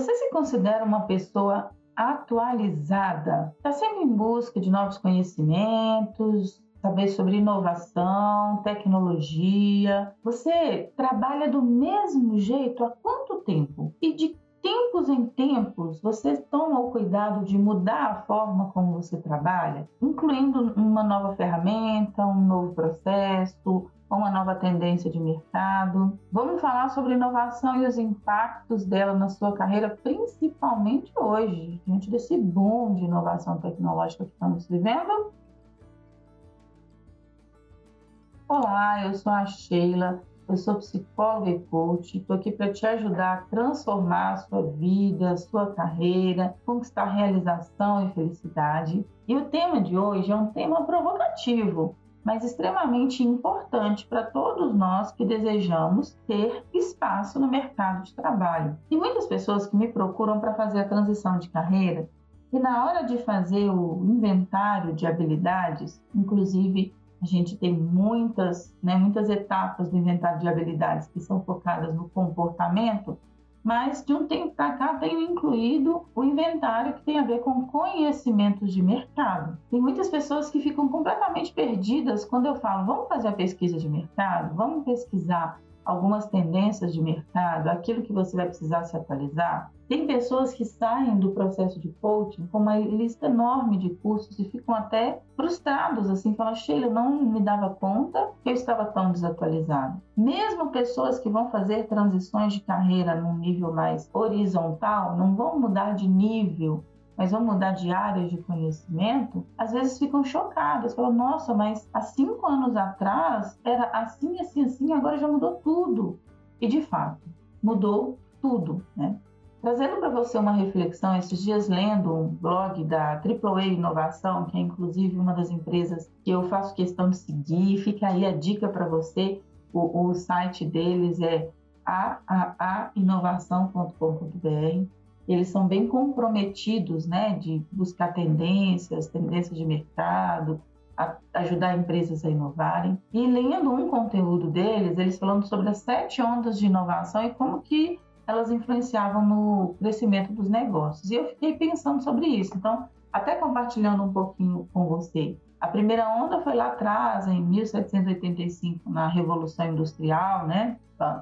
Você se considera uma pessoa atualizada? Está sempre em busca de novos conhecimentos, saber sobre inovação, tecnologia. Você trabalha do mesmo jeito há quanto tempo? E de tempos em tempos você toma o cuidado de mudar a forma como você trabalha, incluindo uma nova ferramenta, um novo processo, uma nova tendência de mercado. Vamos falar sobre inovação e os impactos dela na sua carreira, principalmente hoje, diante desse boom de inovação tecnológica que estamos vivendo. Olá, eu sou a Sheila, eu sou psicóloga e coach, estou aqui para te ajudar a transformar a sua vida, a sua carreira, conquistar realização e felicidade. E o tema de hoje é um tema provocativo, mas extremamente importante para todos nós que desejamos ter espaço no mercado de trabalho. E muitas pessoas que me procuram para fazer a transição de carreira e na hora de fazer o inventário de habilidades, inclusive a gente tem muitas, né, muitas etapas do inventário de habilidades que são focadas no comportamento, mas de um tempo para cá tenho incluído o inventário que tem a ver com conhecimentos de mercado. Tem muitas pessoas que ficam completamente perdidas quando eu falo, vamos fazer a pesquisa de mercado, vamos pesquisar algumas tendências de mercado, aquilo que você vai precisar se atualizar. Tem pessoas que saem do processo de coaching com uma lista enorme de cursos e ficam até frustrados, assim, falam, Sheila, eu não me dava conta que eu estava tão desatualizado. Mesmo pessoas que vão fazer transições de carreira num nível mais horizontal, não vão mudar de nível mas vão mudar de áreas de conhecimento, às vezes ficam chocadas, falam, nossa, mas há cinco anos atrás era assim, assim, assim, agora já mudou tudo. E de fato, mudou tudo, né? Trazendo para você uma reflexão, esses dias lendo um blog da AAA Inovação, que é inclusive uma das empresas que eu faço questão de seguir, fica aí a dica para você. O, o, site deles é aainovação.com.br eles são bem comprometidos, né, de buscar tendências, tendências de mercado, a ajudar empresas a inovarem. E lendo um conteúdo deles, eles falando sobre as sete ondas de inovação e como que elas influenciavam no crescimento dos negócios. E eu fiquei pensando sobre isso. Então, até compartilhando um pouquinho com você. A primeira onda foi lá atrás, em 1785, na Revolução Industrial, né,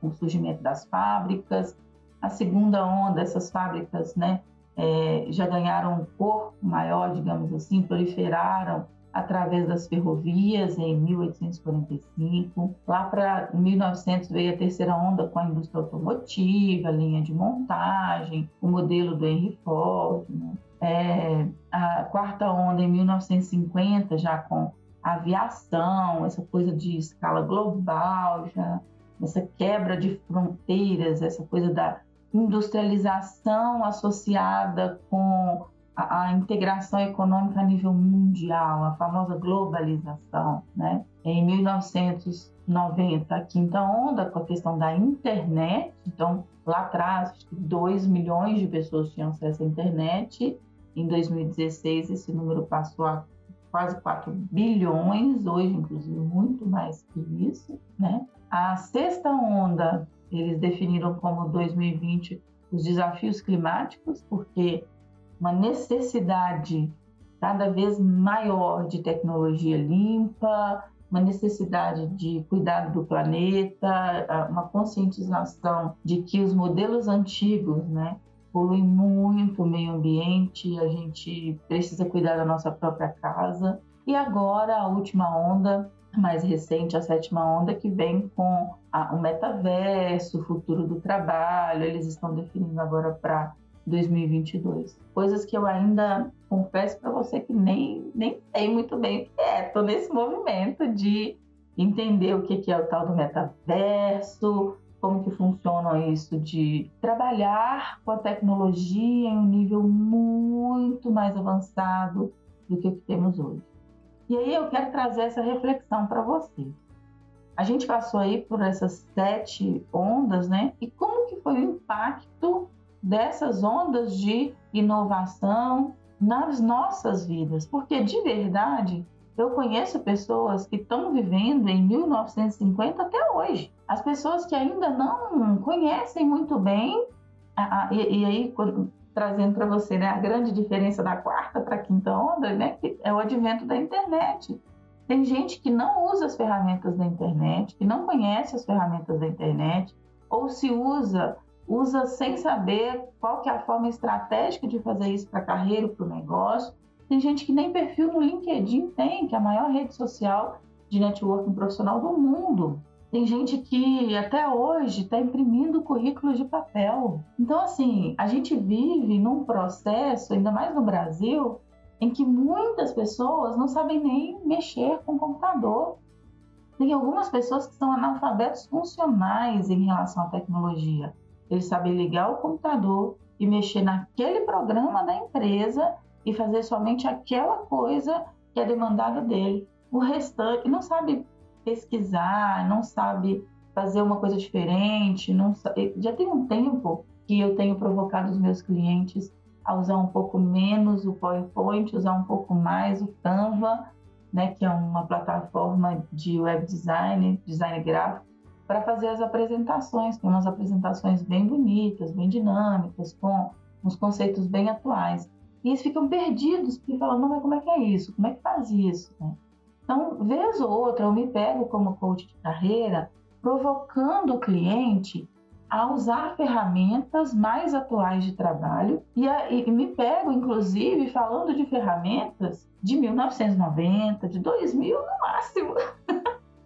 com o surgimento das fábricas, a segunda onda, essas fábricas, né, é, já ganharam um corpo maior, digamos assim, proliferaram através das ferrovias em 1845. Lá para 1900 veio a terceira onda com a indústria automotiva, linha de montagem, o modelo do Henry Ford. Né? É, a quarta onda em 1950 já com aviação, essa coisa de escala global, já essa quebra de fronteiras, essa coisa da industrialização associada com a, a, integração econômica a nível mundial, a famosa globalização, né? Em 1990, a quinta onda com a questão da internet, então lá atrás 2 milhões de pessoas tinham acesso à internet, em 2016 esse número passou a quase 4 bilhões, hoje inclusive muito mais que isso, né? A sexta onda eles definiram como 2020 os desafios climáticos, porque uma necessidade cada vez maior de tecnologia limpa, uma necessidade de cuidado do planeta, uma conscientização de que os modelos antigos, né, poluem muito o meio ambiente, a gente precisa cuidar da nossa própria casa. E agora a última onda mais recente, a sétima onda, que vem com a, o metaverso, o futuro do trabalho, eles estão definindo agora para 2022. Coisas que eu ainda confesso para você que nem, nem sei muito bem o que é. Estou nesse movimento de entender o que, é o tal do metaverso, como que funciona isso de trabalhar com a tecnologia em um nível muito mais avançado do que o que temos hoje. E aí eu quero trazer essa reflexão para você. A gente passou aí por essas sete ondas, né? E como que foi o impacto dessas ondas de inovação nas nossas vidas? Porque de verdade, eu conheço pessoas que estão vivendo em 1950 até hoje. As pessoas que ainda não conhecem muito bem e, e, aí, quando, trazendo para você né, a grande diferença da quarta para a quinta onda, né, que é o advento da internet. Tem gente que não usa as ferramentas da internet, que não conhece as ferramentas da internet, ou se usa, usa sem saber qual que é a forma estratégica de fazer isso para a carreira, para o negócio. Tem gente que nem perfil no LinkedIn tem, que é a maior rede social de networking profissional do mundo. Tem gente que até hoje está imprimindo currículos de papel. Então, assim, a gente vive num processo, ainda mais no Brasil, em que muitas pessoas não sabem nem mexer com o computador. Tem algumas pessoas que são analfabetos funcionais em relação à tecnologia. Eles sabem ligar o computador e mexer naquele programa da empresa e fazer somente aquela coisa que é demandada dele. O restante não sabe pesquisar, não sabe fazer uma coisa diferente, não sabe... já tem um tempo que eu tenho provocado os meus clientes a usar um pouco menos o PowerPoint, usar um pouco mais o Canva, né, que é uma plataforma de web design, design gráfico, para fazer as apresentações. Tem umas apresentações bem bonitas, bem dinâmicas, com uns conceitos bem atuais. E eles ficam perdidos, porque falam, não, mas como é que é isso? Como é que faz isso? Né? Então, vez ou outra, eu me pego como coach de carreira provocando o cliente a usar ferramentas mais atuais de trabalho e, a, e, me pego, inclusive, falando de ferramentas de 1990, de 2000 no máximo.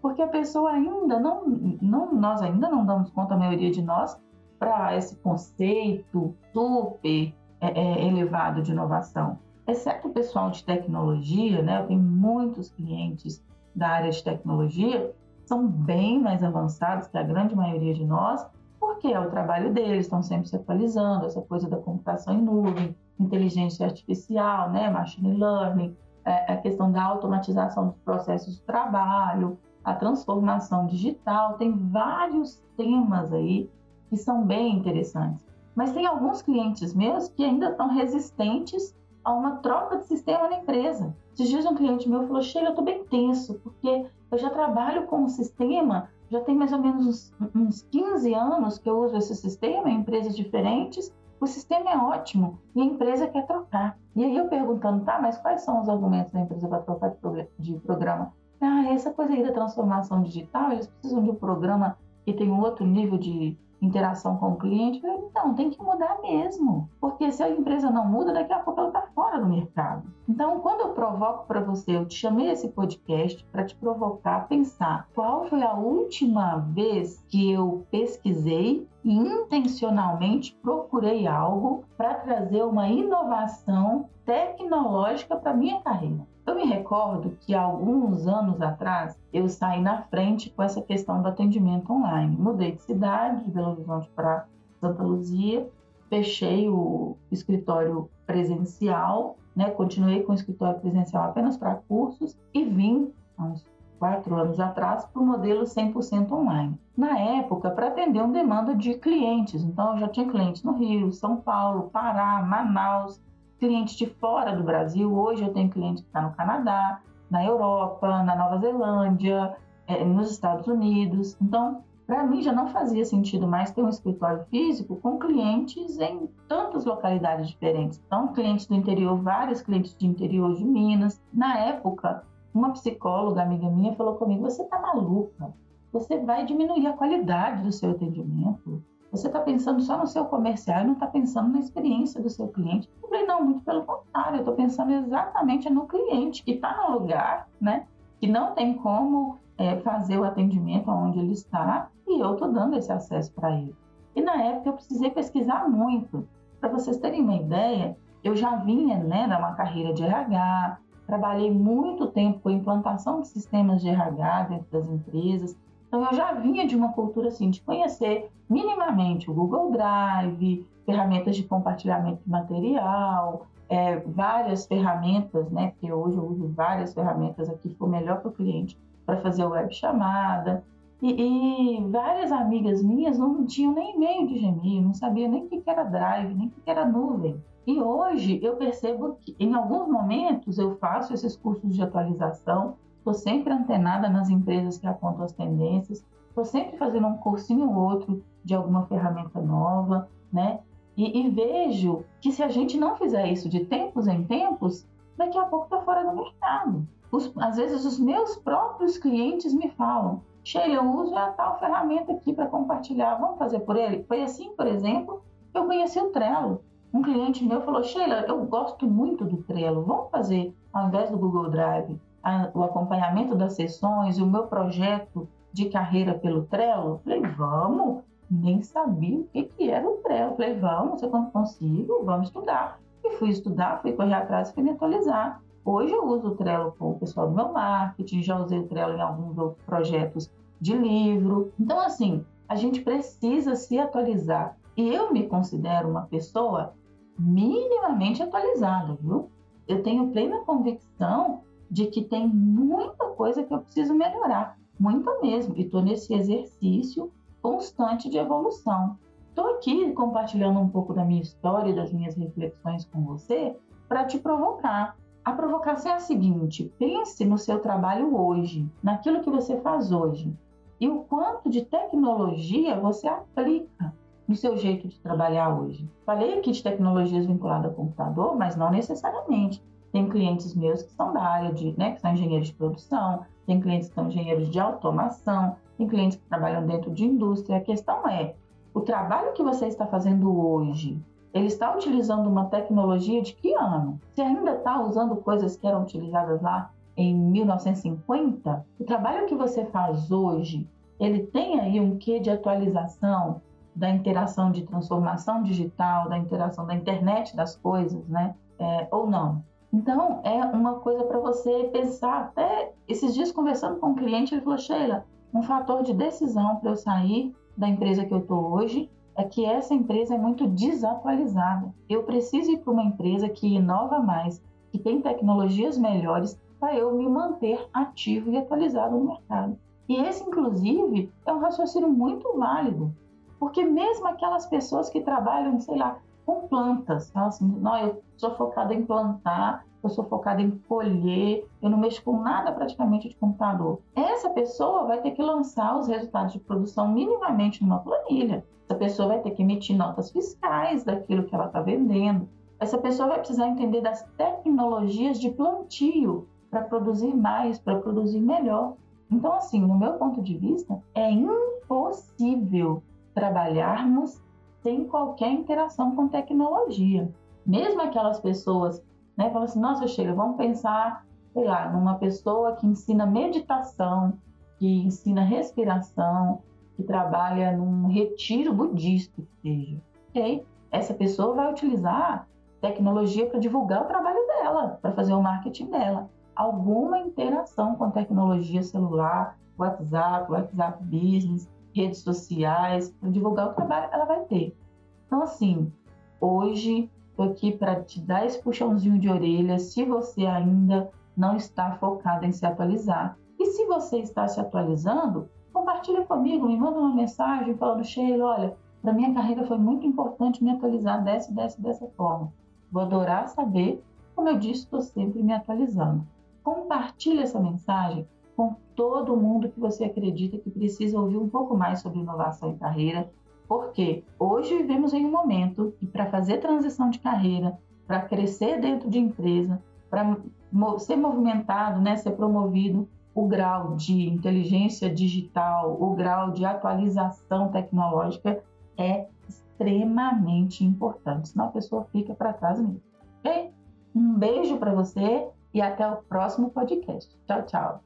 Porque a pessoa ainda não, não, nós ainda não damos conta, a maioria de nós, para esse conceito super é, é, elevado de inovação exceto o pessoal de tecnologia, né? Eu tenho muitos clientes da área de tecnologia, são bem mais avançados que a grande maioria de nós, porque é o trabalho deles, estão sempre se atualizando, essa coisa da computação em nuvem, inteligência artificial, né? Machine learning, é, a questão da automatização dos processos de trabalho, a transformação digital, tem vários temas aí que são bem interessantes. Mas tem alguns clientes meus que ainda estão resistentes a uma troca de sistema na empresa. Esses dias um cliente meu falou, Sheila, eu estou bem tenso, porque eu já trabalho com o sistema, já tem mais ou menos uns, uns 15 anos que eu uso esse sistema em empresas diferentes, o sistema é ótimo e a empresa quer trocar. E aí eu perguntando, tá, mas quais são os argumentos da empresa para trocar de programa? Ah, essa coisa aí da transformação digital, eles precisam de um programa que tem um outro nível de interação com o cliente, então tem que mudar mesmo, porque se a empresa não muda, daqui a pouco ela está fora do mercado. Então, quando eu provoco para você, eu te chamei esse podcast para te provocar a pensar qual foi a última vez que eu pesquisei e intencionalmente procurei algo para trazer uma inovação tecnológica para minha carreira. Eu me recordo que alguns anos atrás eu saí na frente com essa questão do atendimento online. Mudei de cidade, de Belo Horizonte para Santa Luzia, fechei o escritório presencial, né? continuei com o escritório presencial apenas para cursos e vim há uns quatro anos atrás para o modelo 100% online. Na época, para atender uma demanda de clientes, então eu já tinha clientes no Rio, São Paulo, Pará, Manaus, clientes de fora do Brasil. Hoje eu tenho cliente que está no Canadá, na Europa, na Nova Zelândia, é, nos Estados Unidos. Então, para mim já não fazia sentido mais ter um escritório físico com clientes em tantas localidades diferentes. Então, clientes do interior, vários clientes de interior de Minas. Na época, uma psicóloga amiga minha falou comigo: "Você está maluca? Você vai diminuir a qualidade do seu atendimento. Você está pensando só no seu comercial e não está pensando na experiência do seu cliente. Eu falei, não, muito pelo contrário, eu estou pensando exatamente no cliente que está no lugar, né? Que não tem como é, fazer o atendimento onde ele está e eu estou dando esse acesso para ele. E na época eu precisei pesquisar muito. Para vocês terem uma ideia, eu já vinha né, uma carreira de RH, trabalhei muito tempo com implantação de sistemas de RH dentro das empresas, então eu já vinha de uma cultura assim de conhecer minimamente o Google Drive, ferramentas de compartilhamento de material, é, várias ferramentas, né? Porque hoje eu uso várias ferramentas aqui, ficou melhor para o cliente para fazer web chamada. E, e, várias amigas minhas não tinham nem e-mail de Gmail, não sabia nem o que era Drive, nem o que era nuvem. E hoje eu percebo que em alguns momentos eu faço esses cursos de atualização, estou sempre antenada nas empresas que apontam as tendências, estou sempre fazendo um cursinho ou outro de alguma ferramenta nova, né? E, e, vejo que se a gente não fizer isso de tempos em tempos, daqui a pouco está fora do mercado. Os, às vezes os meus próprios clientes me falam, Sheila, eu uso a tal ferramenta aqui para compartilhar, vamos fazer por ele? Foi assim, por exemplo, que eu conheci o Trello. Um cliente meu falou, Sheila, eu gosto muito do Trello, vamos fazer, ao invés do Google Drive, a, o acompanhamento das sessões o meu projeto de carreira pelo Trello? Falei, vamos, nem sabia o que, que era o Trello. Falei, vamos, eu consigo, vamos estudar. E fui estudar, fui correr atrás fui me atualizar. Hoje eu uso o Trello com o pessoal do meu marketing, já usei o Trello em alguns outros projetos de livro. Então, assim, a gente precisa se atualizar. E eu me considero uma pessoa minimamente atualizada, viu? Eu tenho plena convicção de que tem muita coisa que eu preciso melhorar, muita mesmo, e estou nesse exercício constante de evolução. Estou aqui compartilhando um pouco da minha história e das minhas reflexões com você para te provocar. A provocação é a seguinte: pense no seu trabalho hoje, naquilo que você faz hoje, e o quanto de tecnologia você aplica no seu jeito de trabalhar hoje. Falei aqui de tecnologias vinculadas ao computador, mas não necessariamente. Tem clientes meus que são da área de, né, que são engenheiros de produção, tem clientes que são engenheiros de automação, tem clientes que trabalham dentro de indústria. A questão é, o trabalho que você está fazendo hoje, ele está utilizando uma tecnologia de que ano? Você ainda está usando coisas que eram utilizadas lá em 1950? O trabalho que você faz hoje, ele tem aí um quê de atualização da interação de transformação digital, da interação da internet das coisas, né? É, ou não? Então, é uma coisa para você pensar. Até esses dias, conversando com um cliente, ele falou: Sheila, um fator de decisão para eu sair da empresa que eu estou hoje é que essa empresa é muito desatualizada. Eu preciso ir para uma empresa que inova mais, que tem tecnologias melhores para eu me manter ativo e atualizado no mercado. E esse, inclusive, é um raciocínio muito válido, porque mesmo aquelas pessoas que trabalham, sei lá, com plantas. Então, assim, não, eu sou focada em plantar, eu sou focada em colher, eu não mexo com nada praticamente de computador. Essa pessoa vai ter que lançar os resultados de produção minimamente numa planilha. Essa pessoa vai ter que emitir notas fiscais daquilo que ela está vendendo. Essa pessoa vai precisar entender das tecnologias de plantio para produzir mais, para produzir melhor. Então, assim, no meu ponto de vista, é impossível trabalharmos sem qualquer interação com tecnologia. Mesmo aquelas pessoas, né, falam assim, nossa, chega, vamos pensar, sei lá, numa pessoa que ensina meditação, que ensina respiração, que trabalha num retiro budista, que seja. Ok? Essa pessoa vai utilizar tecnologia para divulgar o trabalho dela, para fazer o marketing dela. Alguma interação com tecnologia celular, WhatsApp, WhatsApp Business, redes sociais, divulgar o trabalho, ela vai ter. Então, assim, hoje estou aqui para te dar esse puxãozinho de orelha se você ainda não está focado em se atualizar. E se você está se atualizando, compartilha comigo, me manda uma mensagem falando, Sheila, olha, para minha carreira foi muito importante me atualizar dessa, dessa, dessa forma. Vou adorar saber, como eu disse, estou sempre me atualizando. Compartilhe essa mensagem com todo mundo que você acredita que precisa ouvir um pouco mais sobre inovação e carreira, porque hoje vivemos em um momento que para fazer transição de carreira, para crescer dentro de empresa, para ser movimentado, né, ser promovido, o grau de inteligência digital, o grau de atualização tecnológica é extremamente importante, senão a pessoa fica para trás mesmo. Um beijo para você e até o próximo podcast. Tchau, tchau.